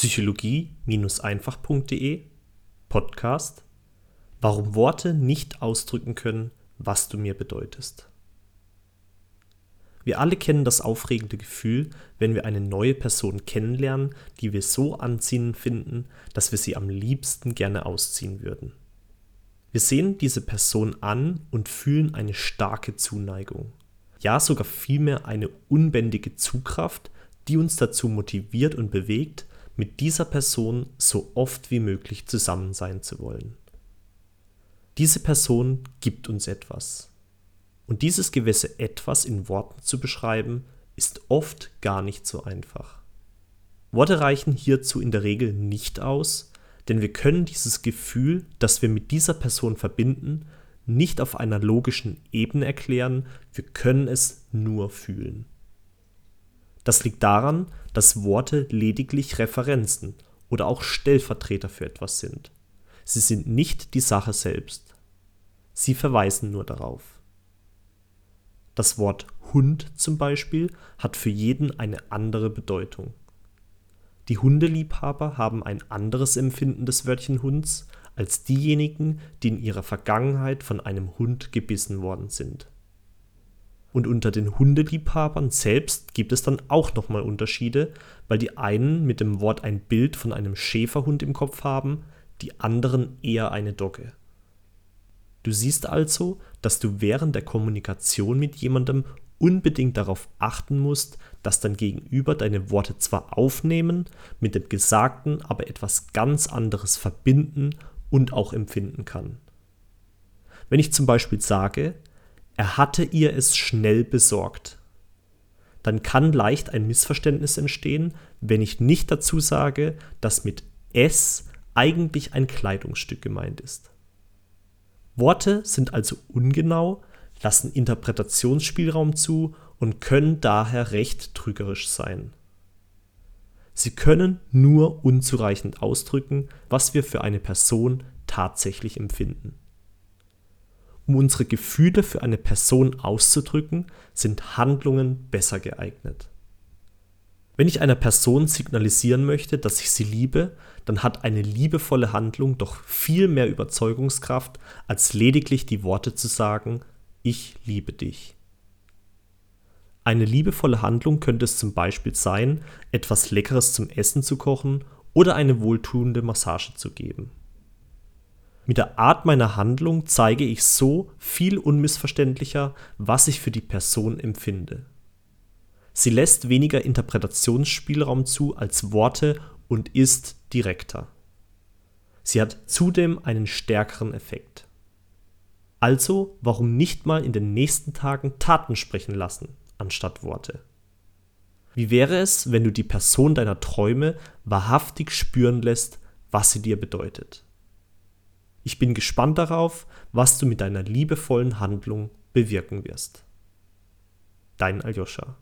psychologie-einfach.de Podcast Warum Worte nicht ausdrücken können, was du mir bedeutest. Wir alle kennen das aufregende Gefühl, wenn wir eine neue Person kennenlernen, die wir so anziehend finden, dass wir sie am liebsten gerne ausziehen würden. Wir sehen diese Person an und fühlen eine starke Zuneigung. Ja, sogar vielmehr eine unbändige Zugkraft, die uns dazu motiviert und bewegt, mit dieser Person so oft wie möglich zusammen sein zu wollen. Diese Person gibt uns etwas. Und dieses gewisse etwas in Worten zu beschreiben, ist oft gar nicht so einfach. Worte reichen hierzu in der Regel nicht aus, denn wir können dieses Gefühl, das wir mit dieser Person verbinden, nicht auf einer logischen Ebene erklären, wir können es nur fühlen. Das liegt daran, dass Worte lediglich Referenzen oder auch Stellvertreter für etwas sind. Sie sind nicht die Sache selbst. Sie verweisen nur darauf. Das Wort Hund zum Beispiel hat für jeden eine andere Bedeutung. Die Hundeliebhaber haben ein anderes Empfinden des Wörtchen Hunds als diejenigen, die in ihrer Vergangenheit von einem Hund gebissen worden sind. Und unter den Hundeliebhabern selbst gibt es dann auch nochmal Unterschiede, weil die einen mit dem Wort ein Bild von einem Schäferhund im Kopf haben, die anderen eher eine Dogge. Du siehst also, dass du während der Kommunikation mit jemandem unbedingt darauf achten musst, dass dein Gegenüber deine Worte zwar aufnehmen, mit dem Gesagten aber etwas ganz anderes verbinden und auch empfinden kann. Wenn ich zum Beispiel sage, er hatte ihr es schnell besorgt, dann kann leicht ein Missverständnis entstehen, wenn ich nicht dazu sage, dass mit es eigentlich ein Kleidungsstück gemeint ist. Worte sind also ungenau, lassen Interpretationsspielraum zu und können daher recht trügerisch sein. Sie können nur unzureichend ausdrücken, was wir für eine Person tatsächlich empfinden. Um unsere Gefühle für eine Person auszudrücken, sind Handlungen besser geeignet. Wenn ich einer Person signalisieren möchte, dass ich sie liebe, dann hat eine liebevolle Handlung doch viel mehr Überzeugungskraft, als lediglich die Worte zu sagen, ich liebe dich. Eine liebevolle Handlung könnte es zum Beispiel sein, etwas Leckeres zum Essen zu kochen oder eine wohltuende Massage zu geben. Mit der Art meiner Handlung zeige ich so viel unmissverständlicher, was ich für die Person empfinde. Sie lässt weniger Interpretationsspielraum zu als Worte und ist direkter. Sie hat zudem einen stärkeren Effekt. Also, warum nicht mal in den nächsten Tagen Taten sprechen lassen, anstatt Worte? Wie wäre es, wenn du die Person deiner Träume wahrhaftig spüren lässt, was sie dir bedeutet? Ich bin gespannt darauf, was du mit deiner liebevollen Handlung bewirken wirst. Dein Aljoscha.